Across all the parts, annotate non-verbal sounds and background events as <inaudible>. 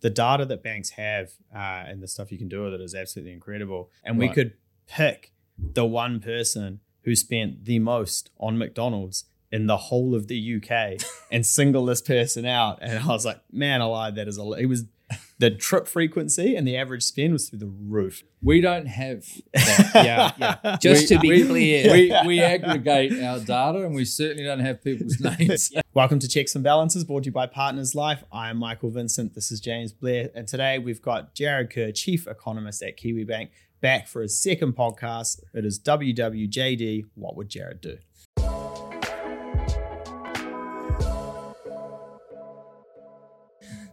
the data that banks have uh, and the stuff you can do with it is absolutely incredible. And we could pick the one person who spent the most on McDonald's in the whole of the UK <laughs> and single this person out. And I was like, man, I lied. That is a. It was the trip frequency and the average spend was through the roof. We don't have that. <laughs> Yeah, yeah. Just to be we, clear. we, we aggregate our data and we certainly don't have people's <laughs> names. Welcome to Checks and Balances, brought to you by Partners Life. I am Michael Vincent. This is James Blair. And today we've got Jarrod Kerr, Chief Economist at Kiwibank, back for his second podcast. It is WWJD. What would Jarrod do?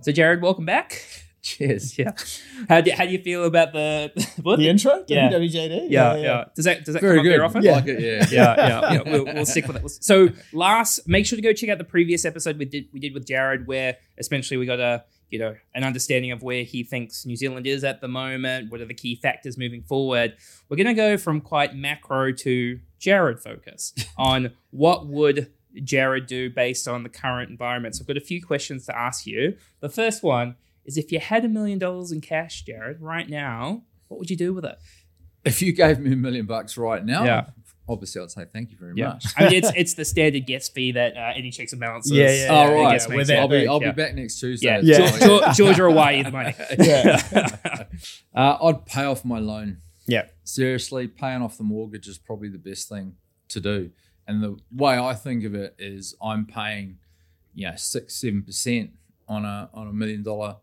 So, Jarrod, welcome back. Cheers. Yeah. How do, how do you feel about the <laughs> what? The intro? Yeah. WWJD? yeah, yeah, Does that does that Very come good. up there often? Yeah. Like it, yeah. yeah, yeah, <laughs> yeah. We'll, we'll stick with it. So last, make sure to go check out the previous episode we did we did with Jarrod, where essentially we got a you know an understanding of where he thinks New Zealand is at the moment. What are the key factors moving forward? We're gonna go from quite macro to Jarrod focus <laughs> on what would Jarrod do based on the current environment. So I've got a few questions to ask you. The first one is if you had a million dollars in cash, Jarrod, right now, what would you do with it? If you gave me a million bucks right now, Yeah. obviously I'd say thank you very Yeah. much. I mean, it's <laughs> it's the standard guest fee that uh, any checks and balances. Yeah, yeah, Oh, right. guess makes with I'll be, I'll yeah. be back next Tuesday. Yeah, Yeah. Geor- Geor- Georgia or Hawaii, the money. <laughs> Yeah. <laughs> Uh, I'd pay off my loan. Yeah. Seriously, paying off the mortgage is probably the best thing to do. And the way I think of it is I'm paying, you know, six, seven percent on a on a million dollar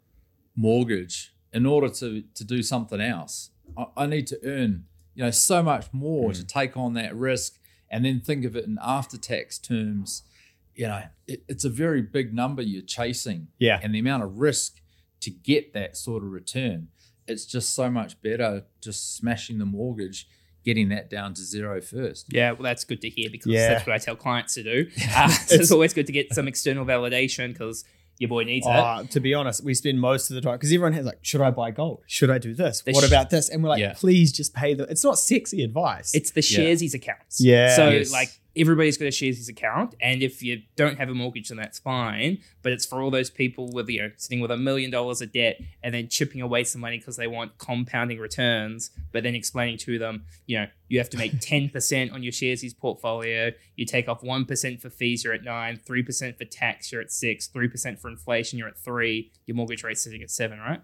mortgage. In order to to do something else, I, I need to earn, you know, so much more to take on that risk and then think of it in after tax terms. You know, it, it's a very big number you're chasing Yeah. and the amount of risk to get that sort of return, it's just so much better just smashing the mortgage, getting that down to zero first. Yeah, well, that's good to hear because Yeah. that's what I tell clients to do. <laughs> Uh, so it's always good to get some external validation because your boy needs it. Uh, to be honest, we spend most of the time because everyone has like, should I buy gold? Should I do this? The what sh- about this? And we're like, Yeah. please just pay the. It's not sexy advice. It's the Yeah. sharesies accounts. Yeah. So Yes. like everybody's got a sharesies account, and if you don't have a mortgage, then that's fine. But it's for all those people with you know sitting with a million dollars of debt and then chipping away some money because they want compounding returns. But then explaining to them, you know, you have to make <laughs> ten percent on your sharesies portfolio. You take off one percent for fees, you're at nine. Three percent for tax, you're at six. Three percent for inflation, you're at three. Your mortgage rate's sitting at seven, right?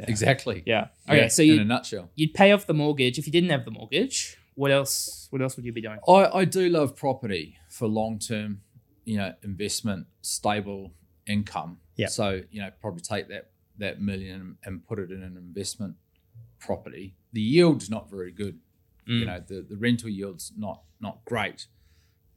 Exactly. Yeah. Okay. Yeah, so in a nutshell. you'd pay off the mortgage if you didn't have the mortgage. What else? What else would you be doing? I, I do love property for long term, you know, investment, stable income. Yeah. So, you know, probably take that that million and put it in an investment property. The yield's not very good. You Mm. know, the, the rental yield's not not great.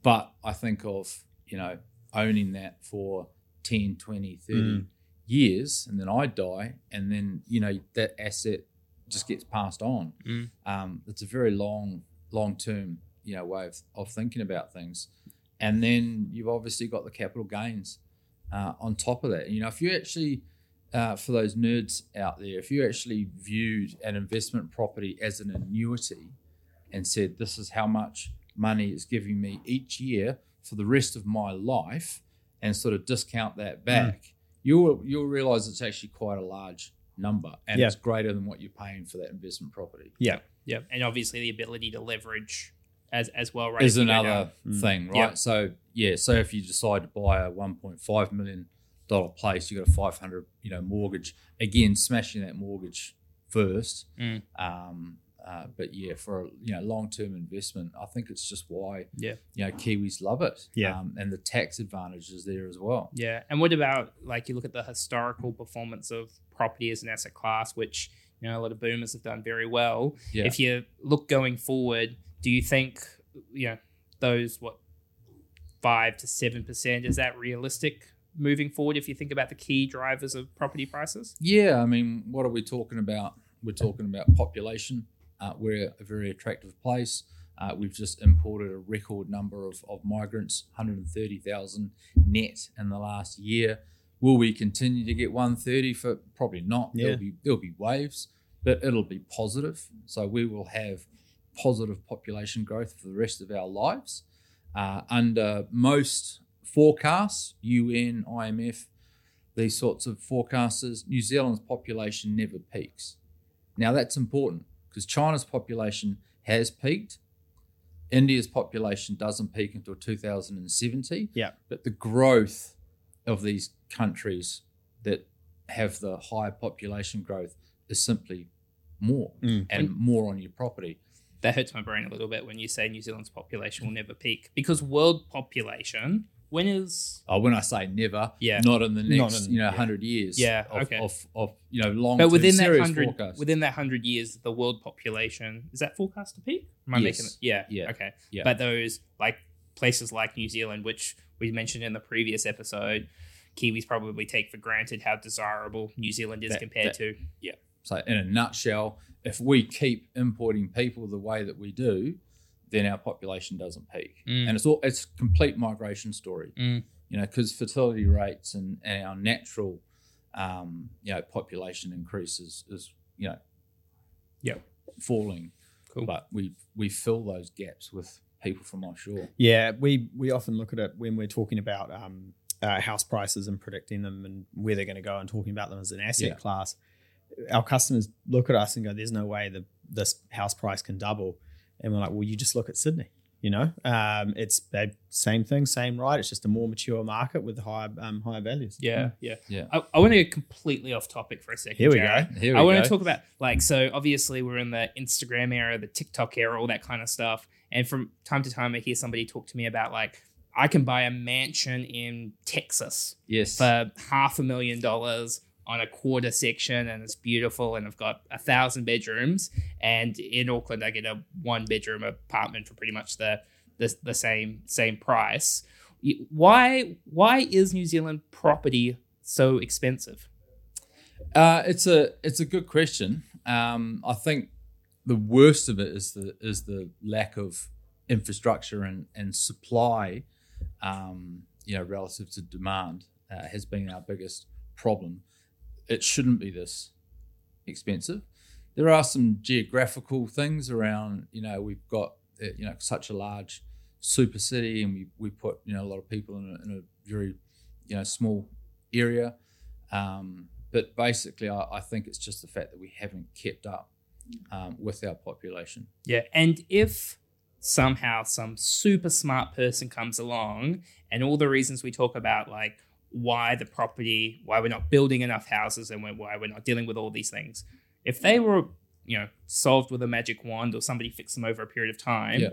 But I think of, you know, owning that for 10, 20, 30 Mm. years and then I die and then, you know, that asset just gets passed on. Mm. Um, it's a very long, long term, you know, way of, of thinking about things. And then you've obviously got the capital gains uh, on top of that. You know, if you actually, uh, for those nerds out there, if you actually viewed an investment property as an annuity and said, this is how much money it's giving me each year for the rest of my life, and sort of discount that back, you'll you'll realize it's actually quite a large number, and Yeah. it's greater than what you're paying for that investment property. yeah. Yeah, and obviously the ability to leverage as as well, right? is if you go down. another Mm. thing, right? Yeah. So yeah, so if you decide to buy a 1.5 million dollar place, you got a 500, you know, mortgage. Again, smashing that mortgage first. Mm. Um, uh, but yeah, for a you know long term investment, I think it's just why Yeah. you know Kiwis love it. Yeah. um, and the tax advantage is there as well. Yeah, and what about like you look at the historical performance of property as an asset class, which you know a lot of boomers have done very well. Yeah, If you look going forward, do you think you know those what five to seven percent is that realistic moving forward? If you think about the key drivers of property prices, Yeah, I mean, what are we talking about? We're talking about population. Uh, we're a very attractive place. Uh, we've just imported a record number of, of migrants, 130,000 net in the last year. Will we continue to get 130 for probably not? Yeah. There'll be there'll be waves, but it'll be positive. So we will have positive population growth for the rest of our lives. Uh, under most forecasts, UN, IMF, these sorts of forecasters, New Zealand's population never peaks. Now that's important because China's population has peaked. India's population doesn't peak until 2070. Yeah. But the growth of these countries that have the higher population growth is simply more Mm. and more on your property. That hurts my brain a little bit when you say New Zealand's population will never peak because world population when is Oh, when I say never, Yeah. not in the next, in- you know, yeah. hundred years. Yeah, of, okay. of, of you know long. but within that hundred forecast. within that hundred years the world population is that forecast to peak? Am I Yes. making it? Yeah. Yeah. Okay. Yeah. But those like places like New Zealand, which we mentioned in the previous episode, Kiwis probably take for granted how desirable New Zealand is That- compared that- to. Yeah. So, in a nutshell, if we keep importing people the way that we do, then our population doesn't peak, Mm. and it's all it's complete migration story. Mm. You know, because fertility rates and, and our natural, um, you know, population increases is you know, yeah, falling, Cool. but we we fill those gaps with people from offshore. Yeah, we we often look at it when we're talking about um, uh, house prices and predicting them and where they're going to go and talking about them as an asset Yeah. class. Our customers look at us and go, "There's no way that this house price can double," and we're like, "Well, you just look at Sydney." You know, um, it's they same thing, same right. It's just a more mature market with higher um, higher values. Yeah. Yeah. Yeah. I, I want to get completely off topic for a second. Here we Jarrod. go. Here we I want to talk about like so obviously we're in the Instagram era, the TikTok era, all that kind of stuff. And from time to time I hear somebody talk to me about like I can buy a mansion in Texas yes, for half a million dollars on a quarter section and it's beautiful and I've got a thousand bedrooms and in Auckland I get a one bedroom apartment for pretty much the the, the same same price. Why why is New Zealand property so expensive? Uh, it's a it's a good question. Um, I think the worst of it is the is the lack of infrastructure and and supply. Um, you know, relative to demand, uh, has been our biggest problem. It shouldn't be this expensive. There are some geographical things around. You know, we've got uh, you know such a large super city, and we we put you know a lot of people in a, in a very you know small area. Um, but basically, I, I think it's just the fact that we haven't kept up um, with our population. Yeah, and if somehow some super smart person comes along and all the reasons we talk about like why the property why we're not building enough houses and why we're not dealing with all these things if they were you know solved with a magic wand or somebody fixed them over a period of time Yeah.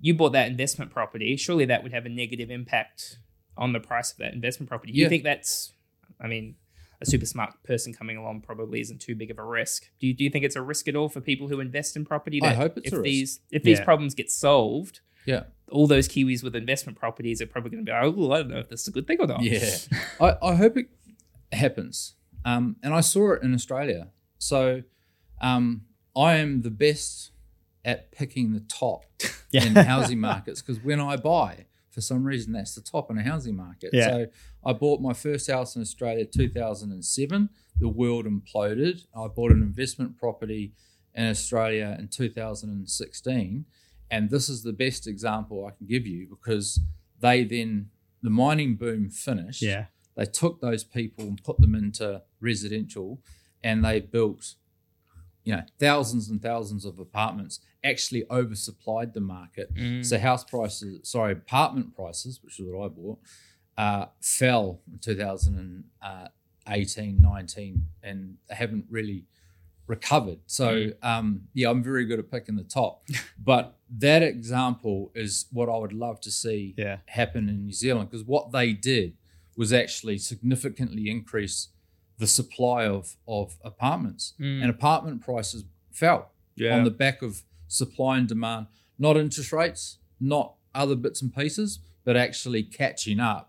you bought that investment property surely that would have a negative impact on the price of that investment property do you think that's i mean a super smart person coming along probably isn't too big of a risk. Do you, do you think it's a risk at all for people who invest in property? I hope it's if a risk. these if these problems get solved, Yeah. all those Kiwis with investment properties are probably going to be, oh, I don't know if this is a good thing or not. Yeah, <laughs> I, I hope it happens. Um, and I saw it in Australia. So um, I am the best at picking the top Yeah. in housing <laughs> markets because when I buy, for some reason, that's the top in a housing market. Yeah. So I bought my first house in Australia 2007. The world imploded. I bought an investment property in Australia in 2016. And this is the best example I can give you because they then, the mining boom finished Yeah. they took those people and put them into residential and they built you know thousands and thousands of apartments actually oversupplied the market Mm. so house prices sorry apartment prices which is what i bought uh, fell in 2018 19 and they haven't really recovered so um, yeah i'm very good at picking the top <laughs> but that example is what i would love to see Yeah. happen in New Zealand because what they did was actually significantly increase the supply of, of apartments Mm. and apartment prices fell Yeah. on the back of supply and demand, not interest rates, not other bits and pieces, but actually catching up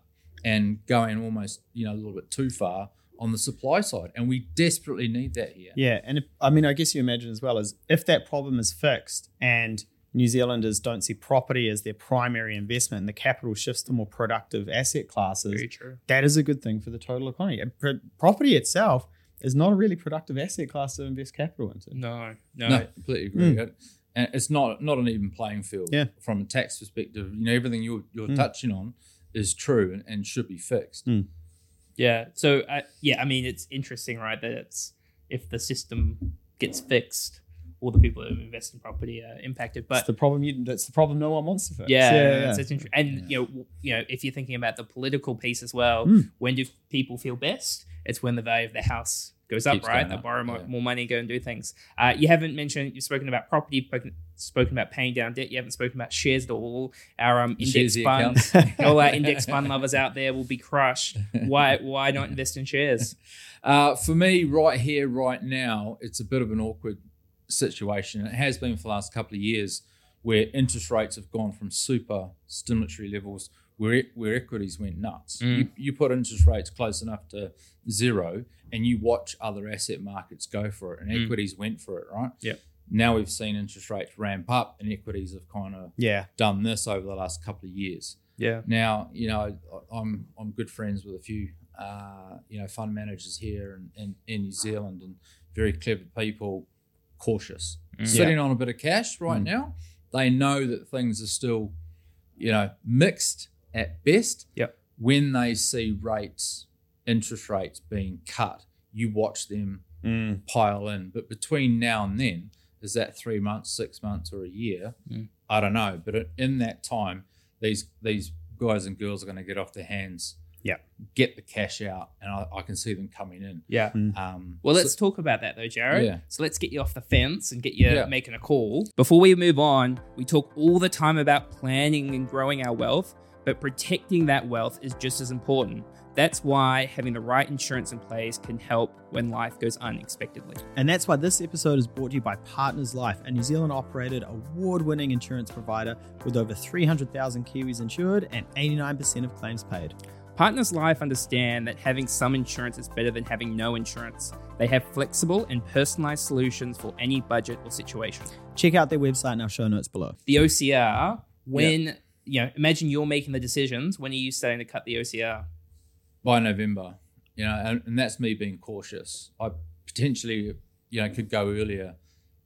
and going almost you know a little bit too far on the supply side, and we desperately need that here. Yeah, and if, I mean, I guess you imagine as well as if that problem is fixed and New Zealanders don't see property as their primary investment and the capital shifts to more productive asset classes, Very true. that is a good thing for the total economy. And pro- property itself is not a really productive asset class to invest capital into. No, no. No, completely agree. It- And it's not not an even playing field. Yeah. From a tax perspective, you know everything you're you're Mm. touching on is true and, and should be fixed. Mm. Yeah. So uh, yeah, I mean, it's interesting, right? That it's if the system gets fixed, all the people who invest in property are impacted. That's But the problem. You, that's the problem. No one wants to fix. yeah, yeah, It's, it's inter- and Yeah. you know, you know, if you're thinking about the political piece as well, Mm. when do people feel best? It's when the value of the house goes up, Keeps right? They borrow more, yeah. more money, go and do things. Uh, you haven't mentioned. You've spoken about property, spoken, spoken about paying down debt. You haven't spoken about shares at all. Our um, index funds, <laughs> all our <laughs> index fund lovers out there will be crushed. Why? Why not invest in shares? <laughs> Uh, for me, right here, right now, it's a bit of an awkward situation. It has been for the last couple of years where interest rates have gone from super stimulatory levels where, where equities went nuts. Mm. You, you put interest rates close enough to zero and you watch other asset markets go for it, and Mm. equities went for it, right? Yep. Now we've seen interest rates ramp up, and equities have kind of yeah. done this over the last couple of years. Yeah. Now, you know, I'm I'm good friends with a few, uh, you know, fund managers here in, in, in New Zealand and very clever people, cautious, Mm. sitting on a bit of cash right Mm. now. They know that things are still, you know, mixed at best. Yep. When they see rates, interest rates being cut, you watch them Mm. pile in. But between now and then, is that three months, six months, or a year? Mm. I don't know. But in that time, these these guys and girls are going to get off their hands. Yeah. Get the cash out, and I, I can see them coming in. Yeah. Um, Well, let's talk about that though, Jarrod. Yeah. So let's get you off the fence and get you Yeah. making a call. Before we move on, we talk all the time about planning and growing our wealth, but protecting that wealth is just as important. That's why having the right insurance in place can help when life goes unexpectedly. And that's why this episode is brought to you by Partners Life, a New Zealand operated award winning insurance provider with over 300,000 Kiwis insured and 89% of claims paid. Partners Life understand that having some insurance is better than having no insurance. They have flexible and personalized solutions for any budget or situation. Check out their website in our show notes below. The OCR, when, you know, imagine you're making the decisions, when are you starting to cut the OCR? by November, you know, and, and that's me being cautious. I potentially, you know, could go earlier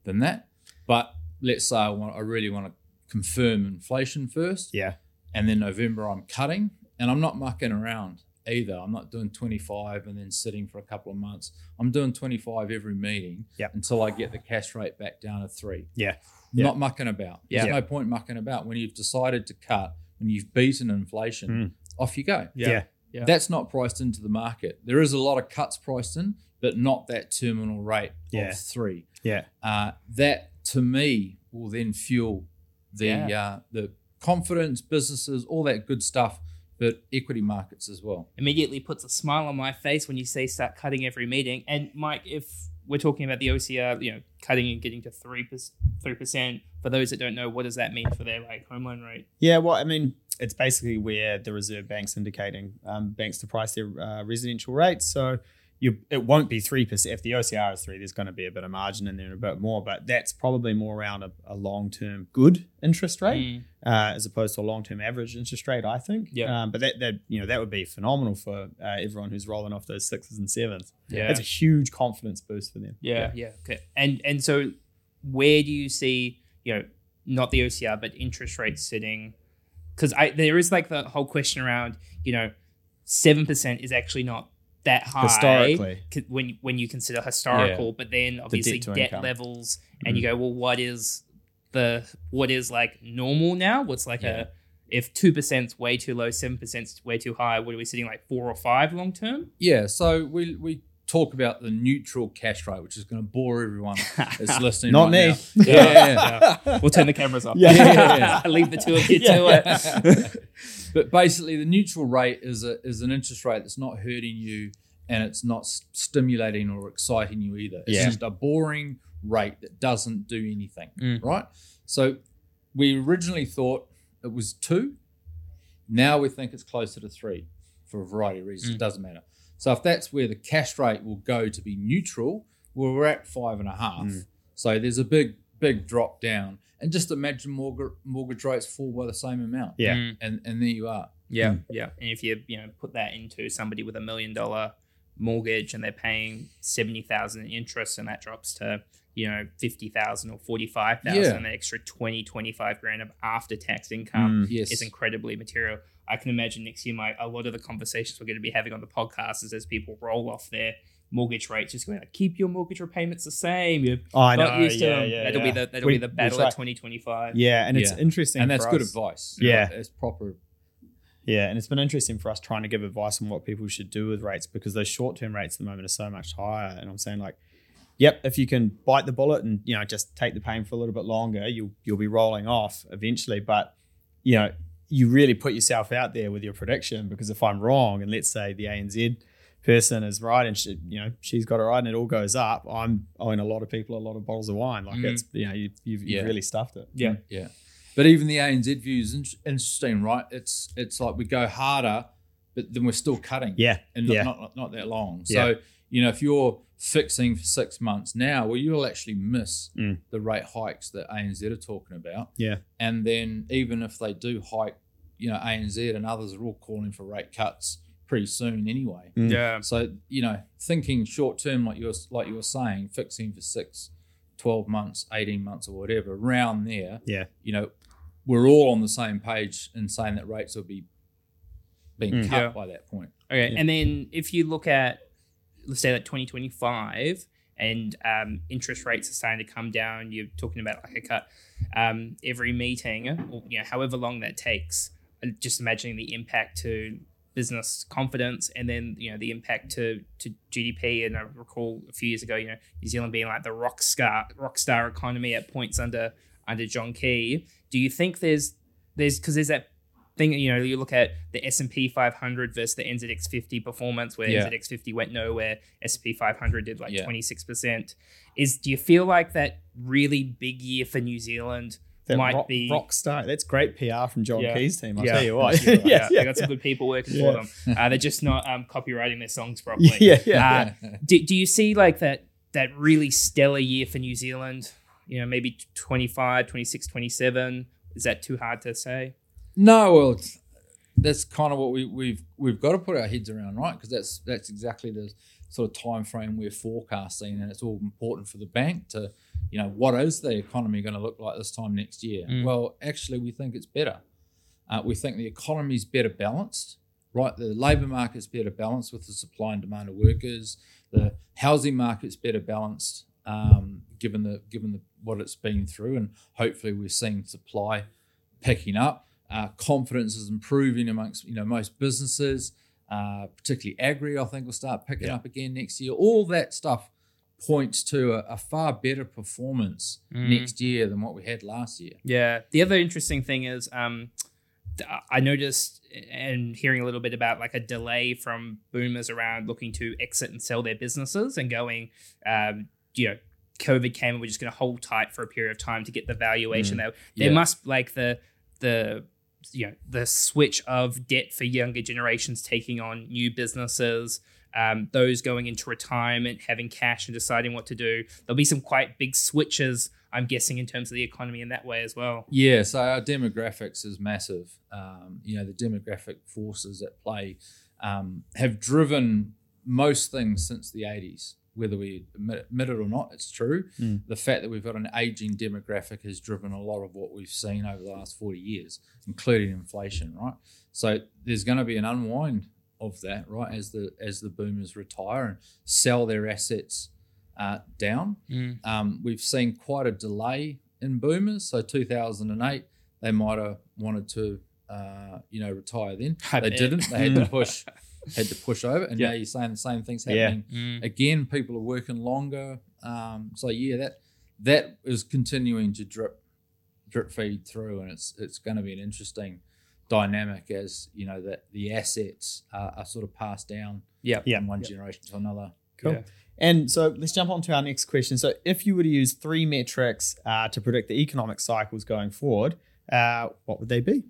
than that, but let's say I want, I really want to confirm inflation first, Yeah. and then November I'm cutting, and I'm not mucking around either. I'm not doing 25 and then sitting for a couple of months. I'm doing 25 every meeting Yep. until I get the cash rate back down to three. Yeah. Yeah. Not mucking about. Yeah. There's no point mucking about when you've decided to cut, when you've beaten inflation. Mm. Off you go. Yeah. Yeah. That's not priced into the market. There is a lot of cuts priced in, but not that terminal rate Yeah. of three. Yeah. Uh, that to me will then fuel the Yeah. uh, the confidence, businesses, all that good stuff, but equity markets as well. immediately puts a smile on my face when you say start cutting every meeting. And Mike, if we're talking about the OCR, you know, cutting and getting to three percent. For those that don't know, what does that mean for their like home loan rate? Yeah, well, I mean, it's basically where the Reserve Bank's indicating um, banks to price their uh, residential rates. So you, it won't be three percent. If the OCR is three, there's going to be a bit of margin in there, and a bit more. But that's probably more around a, a long-term good interest rate Mm. uh, as opposed to a long-term average interest rate. I think. Yeah. Um, but that that you know that would be phenomenal for uh, everyone who's rolling off those sixes and sevens. Yeah. That's a huge confidence boost for them. Yeah, yeah. Okay. And and so where do you see, you know, not the OCR but interest rates sitting? Because I there is like the whole question around, you know, seven percent is actually not that high Historically. when when you consider historical, but then obviously debt to debt, income. levels, and mm-hmm. you go, well, what is the what is like normal now? What's like Yeah. a if two percent's way too low, seven percent's way too high. What are we sitting like four or five long term? Yeah, so we we talk about the neutral cash rate, which is going to bore everyone that's <laughs> listening. Not right me. now. Yeah, <laughs> yeah, yeah. We'll turn the cameras off. Yeah. Yeah. <laughs> Leave the two of you to it. But basically, the neutral rate is a is an interest rate that's not hurting you and it's not stimulating or exciting you either. It's Yeah. just a boring rate that doesn't do anything, Mm. right? So we originally thought it was two. Now we think it's closer to three for a variety of reasons. Mm. It doesn't matter. So if that's where the cash rate will go to be neutral, well, we're at five and a half. Mm. So there's a big, big drop down. And just imagine mortgage, mortgage rates fall by the same amount. Yeah. Mm. And and there you are. Yeah, yeah. And if you you know put that into somebody with a million dollar mortgage and they're paying seventy thousand in interest, and that drops to you know fifty thousand or forty five thousand, Yeah. an extra 20, 25 grand of after tax income Mm. Yes. is incredibly material. I can imagine next year, my a lot of the conversations we're going to be having on the podcast is as people roll off their mortgage rates, just going like, keep your mortgage repayments the same. You're Oh, I not know. used to yeah, them. yeah, that'll yeah. be the that'll We- be the battle try- of 2025. Yeah, and it's Yeah. interesting, and that's for good us. advice. Yeah. Like, it's proper. Yeah, and it's been interesting for us trying to give advice on what people should do with rates because those short term rates at the moment are so much higher. And I'm saying like, yep, if you can bite the bullet and you know just take the pain for a little bit longer, you'll you'll be rolling off eventually. But you know, you really put yourself out there with your prediction because if I'm wrong, and let's say the ANZ person is right and she, you know she's got it right and it all goes up, I'm owing a lot of people a lot of bottles of wine. Like Mm. it's you know you, you've, Yeah. you've really stuffed it. Yeah. Yeah, but even the ANZ view is in- interesting, right? It's it's like we go harder, but then we're still cutting. Yeah, and not, yeah. not, not, not that long. So you know, if you're fixing for six months now, well, you'll actually miss Mm. the rate hikes that ANZ are talking about. Yeah. and then even if they do hike, you know, ANZ and others are all calling for rate cuts pretty soon anyway. Mm. Yeah. So you know, thinking short term, like you're like you were saying, fixing for six, 12 months, eighteen months, or whatever, around there. Yeah. You know, we're all on the same page in saying that rates will be being Mm. cut Yeah. by that point. Okay, Yeah. and then if you look at, let's say, like 2025, and um, interest rates are starting to come down, you're talking about like a cut um, every meeting, or you know, however long that takes. Just imagining the impact to business confidence, and then you know the impact to to GDP. And I recall a few years ago, you know, New Zealand being like the rock star rock star economy at points under under John Key. Do you think there's there's because there's that thing you know you look at the S&P 500 versus the NZX 50 performance where Yeah. NZX 50 went nowhere S&P 500 did like Yeah. 26% is do you feel like that really big year for New Zealand That might rock, be rock star. That's great PR from John Yeah. Key's team. I'll Yeah. tell you what. <laughs> yeah, yeah, they yeah, got some good people working Yeah. for them uh, they're just not um, copywriting their songs properly <laughs> yeah, yeah. Uh, do, do you see like that that really stellar year for New Zealand you know maybe 25 26 27 is that too hard to say No, well, it's- that's kind of what we, we've we've got to put our heads around, right? Because that's that's exactly the sort of time frame we're forecasting, and it's all important for the bank to, you know, what is the economy going to look like this time next year? Mm. Well, actually, we think it's better. Uh, we think the economy is better balanced, right? The labour market's better balanced with the supply and demand of workers. The housing market's better balanced, um, given the given the what it's been through, and hopefully we're seeing supply picking up. Uh, confidence is improving amongst you know most businesses, uh, particularly agri. I think will start picking Yeah. up again next year. All that stuff points to a, a far better performance Mm. next year than what we had last year. Yeah. The other interesting thing is, um, I noticed and hearing a little bit about like a delay from boomers around looking to exit and sell their businesses and going, um, you know, COVID came and we're just going to hold tight for a period of time to get the valuation. There, there Yeah. must like the the you know the switch of debt for younger generations taking on new businesses. Um, those going into retirement, having cash and deciding what to do. There'll be some quite big switches, I'm guessing, in terms of the economy in that way as well. Yeah, so our demographics is massive. Um, you know, the demographic forces at play um, have driven most things since the 80s, whether we admit, it or not, it's true. Mm. The fact that we've got an aging demographic has driven a lot of what we've seen over the last 40 years, including inflation, right? So there's going to be an unwind of that, right, as the as the boomers retire and sell their assets uh, down. Um, we've seen quite a delay in boomers. So 2008, they might have wanted to, uh, you know, retire then. I they bet. didn't. They had to <laughs> push, had to push over. And Yeah. now you're saying the same thing's Yeah. happening again. People are working longer. Um, so yeah, that that is continuing to drip, drip feed through, and it's it's going to be an interesting dynamic as you know that the assets are, are sort of passed down Yeah. Yeah. from one generation to another. Cool. Yeah. And so let's jump on to our next question. So, if you were to use three metrics uh, to predict the economic cycles going forward, uh, what would they be?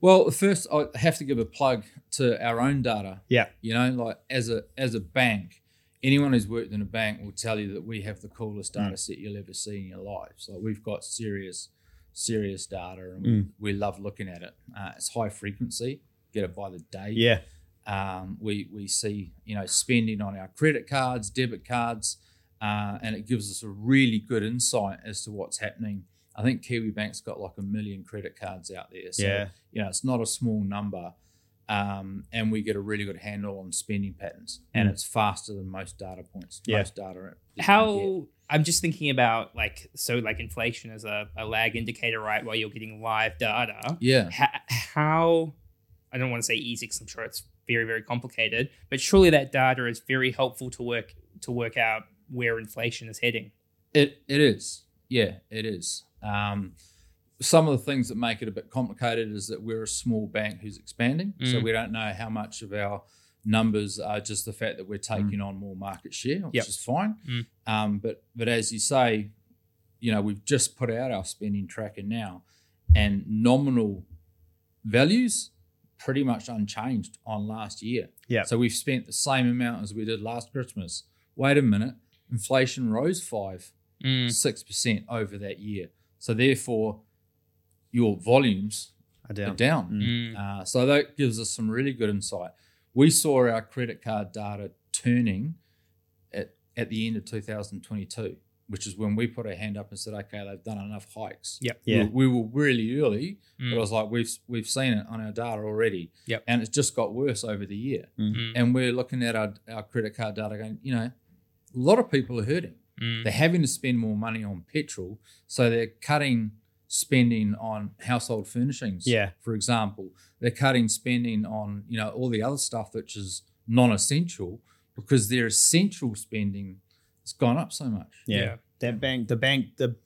Well, first I have to give a plug to our own data. Yeah. You know, like as a as a bank, anyone who's worked in a bank will tell you that we have the coolest data set you'll ever see in your life. So we've got serious, serious data, and Mm. we, we love looking at it. Uh, it's high frequency, get it by the day. Yeah. Um, we we see you know spending on our credit cards, debit cards, uh, and it gives us a really good insight as to what's happening. I think Kiwibank's got like a million credit cards out there, so Yeah. you know it's not a small number. um, and we get a really good handle on spending patterns, and Mm. it's faster than most data points. Yeah. Most data. that you can get. How I'm just thinking about like so like inflation as a, a lag indicator, right? While you're getting live data, Yeah. Ha- how I don't want to say easy because I'm sure it's very very complicated, but surely that data is very helpful to work to work out where inflation is heading. It it is. Yeah, it is. Um, some of the things that make it a bit complicated is that we're a small bank who's expanding, so Mm. we don't know how much of our numbers are just the fact that we're taking on more market share, which Yep. is fine. Mm. Um, but but as you say, you know, we've just put out our spending tracker now, and nominal values pretty much unchanged on last year. Yeah. So we've spent the same amount as we did last Christmas. Wait a minute, inflation rose five Mm. six percent over that year. So therefore, your volumes are down. down. Mm. Uh, so that gives us some really good insight. We saw our credit card data turning at at the end of 2022, which is when we put our hand up and said, "Okay, they've done enough hikes." Yep. We- Yeah. we, were really early, Mm. but I was like, "We've we've seen it on our data already." Yep. and it's just got worse over the year. Mm. And we're looking at our our credit card data, going, you know, a lot of people are hurting Mm. they're having to spend more money on petrol, so they're cutting spending on household furnishings. Yeah. For example, they're cutting spending on you know all the other stuff which is non-essential because their essential spending has gone up so much. Yeah. Yeah. That bank, the bank, the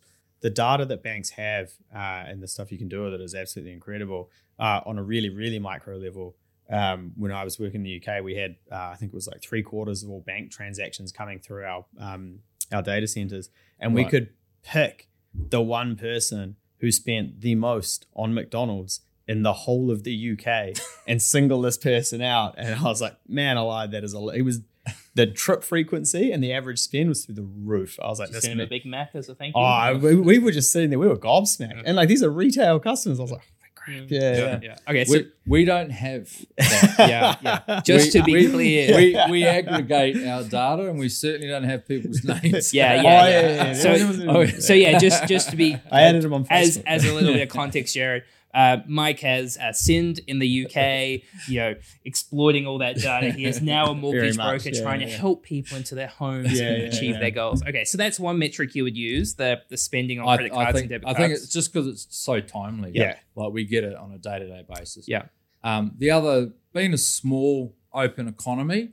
the data that banks have uh, and the stuff you can do with it is absolutely incredible. Uh, on a really, really micro level, um, when I was working in the UK, we had uh, I think it was like three quarters of all bank transactions coming through our um, our data centers, and we could pick the one person who spent the most on McDonald's in the whole of the UK <laughs> and single this person out. And I was like, man, I lied. That is a. It was <laughs> the trip frequency and the average spend was through the roof. I was like, Just this him a Big Mac as a thank you. Oh, we, we were just sitting there. We were gobsmacked, and like these are retail customers. I was like, Yeah, yeah. yeah. Okay, so We, we don't have that. <laughs> yeah, yeah. Just We- to be we- clear, we, we aggregate our data and we certainly don't have people's <laughs> names. <laughs> Yeah, Oh, yeah, yeah, yeah. yeah, yeah. So, There was a- oh, so yeah, just just to be I added them on as Facebook. as a little bit of context, Jarrod. Uh, Mike has uh, sinned in the UK, <laughs> you know, exploiting all that data. He is now a <laughs> mortgage much, broker yeah, trying yeah. to help people into their homes Yeah, and achieve their goals. Okay, so that's one metric you would use the the spending on I, credit I cards think, and debit cards. I think it's just because it's so timely. Yeah. Like we get it on a day to day basis. Yeah. Um, the other, being a small open economy,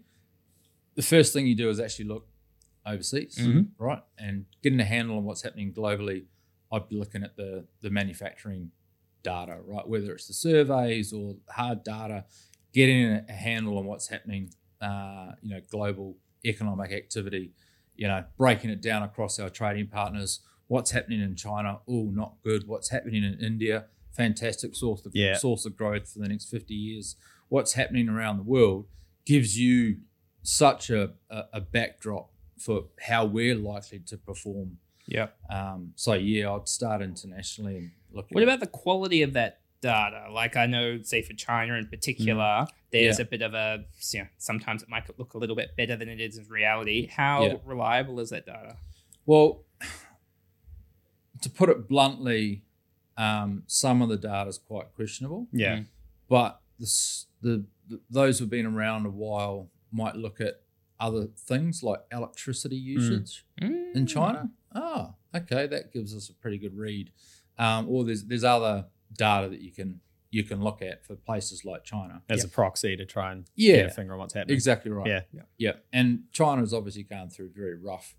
the first thing you do is actually look overseas, Mhm. right? And getting a handle on what's happening globally. I'd be looking at the the manufacturing data, right? Whether it's the surveys or hard data, getting a, handle on what's happening, uh, you know, global economic activity, you know, breaking it down across our trading partners. What's happening in China? Oh, not good. What's happening in India? Fantastic source of Yeah. source of growth for the next fifty years. What's happening around the world gives you such a, a, a backdrop for how we're likely to perform. yeah. Um, so yeah, I'd start internationally and look. What about the quality of that data? Like I know, say for China in particular, there's Yeah. a bit of a you know, sometimes it might look a little bit better than it is in reality. How Yeah. reliable is that data? Well, to put it bluntly, um, some of the data is quite questionable. yeah, Mm. but the, the, the those who've been around a while might look at other things like electricity usage Mm. in China. Oh, okay, that gives us a pretty good read. Um, or there's there's other data that you can you can look at for places like China. as a proxy to try and Yeah. get a finger on what's happening. Exactly right. Yeah. Yeah. Yeah. And China is obviously going through a very rough,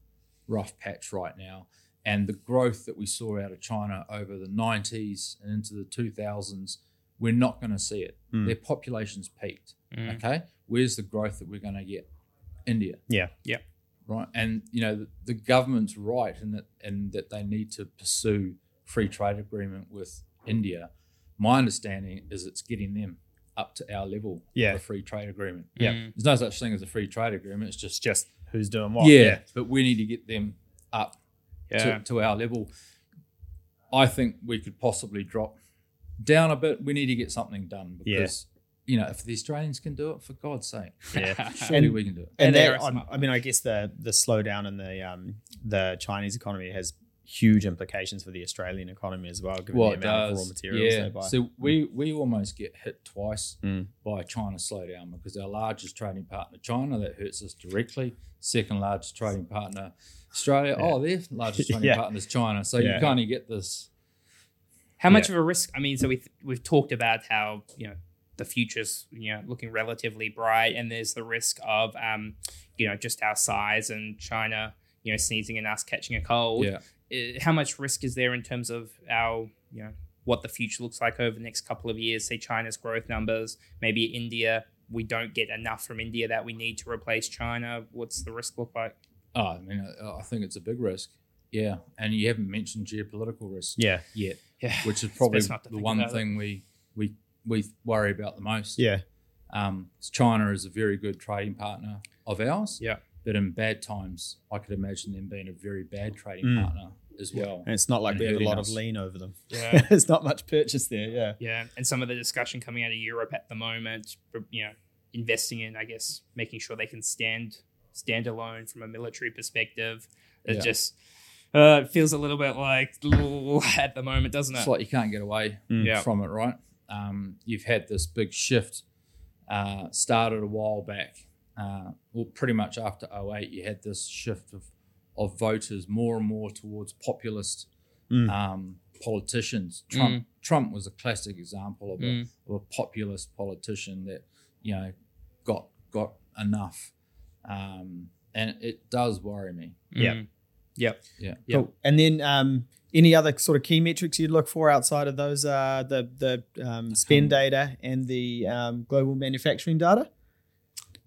rough patch right now. And the growth that we saw out of China over the 90s and into the 2000s, we're not going to see it. Mm. Their population's peaked. Mm. Okay. Where's the growth that we're going to get? India. Yeah. Yeah. Right. And, you know, the, the government's right in that, and that they need to pursue free trade agreement with India. My understanding is it's getting them up to our level Yeah. of a free trade agreement. Yeah. Mm. There's no such thing as a free trade agreement. It's just just who's doing what. yeah, but we need to get them up Yeah. to, to our level. I think we could possibly drop down a bit. We need to get something done Yeah. because you know if the Australians can do it, for God's sake, <laughs> yeah. surely And- <laughs> we can do it. and And they that, are I'm- I mean, I guess the the slowdown in the um, the Chinese economy has huge implications for the Australian economy as well, given Well, the amount does. of raw materials yeah. they buy. So we we almost get hit twice Mm. by China slowdown because our largest trading partner, China, that hurts us directly. Second largest trading partner, Australia. Yeah. Oh, their largest <laughs> trading Yeah. partner is China. So Yeah. you kind of get this. How much Yeah. of a risk? I mean, so we've we've talked about how you know the future's you know looking relatively bright, and there's the risk of um, you know just our size and China you know sneezing and us catching a cold. Yeah. How much risk is there in terms of our you know what the future looks like over the next couple of years? Say China's growth numbers, maybe India. We don't get enough from India that we need to replace China. What's the risk look like? Oh, I mean, I, think it's a big risk. Yeah, and you haven't mentioned geopolitical risk yeah, yet, Yeah, which is probably the one about it. thing we we we worry about the most. yeah, Um, China is a very good trading partner of ours. Yeah. But in bad times, I could imagine them being a very bad trading Mm. partner as well. and it's not like And we have a lot us. of lean over them. Yeah. <laughs> There's not much purchase there. Yeah, Yeah, and some of the discussion coming out of Europe at the moment, you know, investing in, I guess, making sure they can stand stand alone from a military perspective. It Yeah. just uh, it feels a little bit like <laughs> at the moment, doesn't it? It's like you can't get away Mm. From it, right? Um, you've had this big shift uh, started a while back. Uh, well, pretty much after 08, you had this shift of, of voters more and more towards populist Mm. um, politicians. Trump Trump was a classic example of a, Mm. of a populist politician that you know got got enough, um, and it does worry me. Yeah. Mm. Yep. Yeah. Cool. And then um, any other sort of key metrics you'd look for outside of those uh, the the um, spend data and the um, global manufacturing data?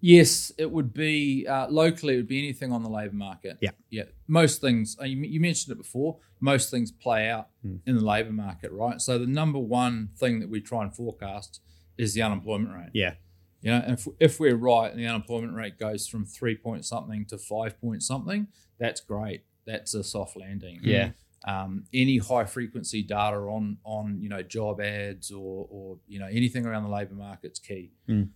Yes, it would be uh, locally. It would be anything on the labour market. Yeah. yeah. Most things uh, you, you mentioned it before. Most things play out Hmm. in the labour market, right? So the number one thing that we try and forecast is the unemployment rate. Yeah. You know, if if we're right and the unemployment rate goes from three point something to five point something, that's great. That's a soft landing. Yeah. Um, any high frequency data on on you know job ads or or you know anything around the labour market's key. Mm.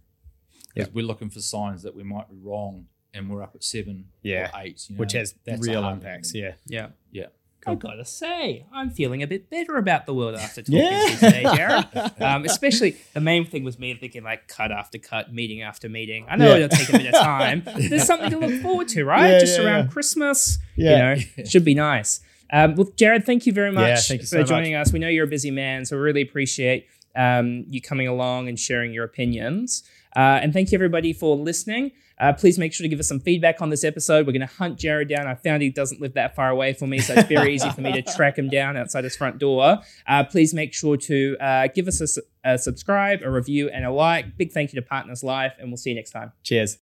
Because we're looking for signs that we might be wrong and we're up at seven Yeah. or eight. You know, Which has that's real impacts. landing. Yeah. Yeah. Yeah. I've gotta say, I'm feeling a bit better about the world after talking Yeah. to you today, <laughs> Jarrod. Um, especially the main thing was me thinking like cut after cut, meeting after meeting. I know Yeah. it'll take a bit of <laughs> time. but There's something to look forward to, right? Yeah, Just yeah, around yeah. Christmas. Yeah. You know, <laughs> should be nice. Um, well, Jarrod, thank you very much Yeah, you for so much. joining us. We know you're a busy man, so we really appreciate um, you coming along and sharing your opinions. Uh, and thank you everybody for listening. Uh, please make sure to give us some feedback on this episode. We're going to hunt Jarrod down. I found he doesn't live that far away from me, so it's very easy for me to track him down outside his front door. Uh, please make sure to uh, give us a subscribe, a review, and a like. Big thank you to Partners Life, and we'll see you next time. Cheers.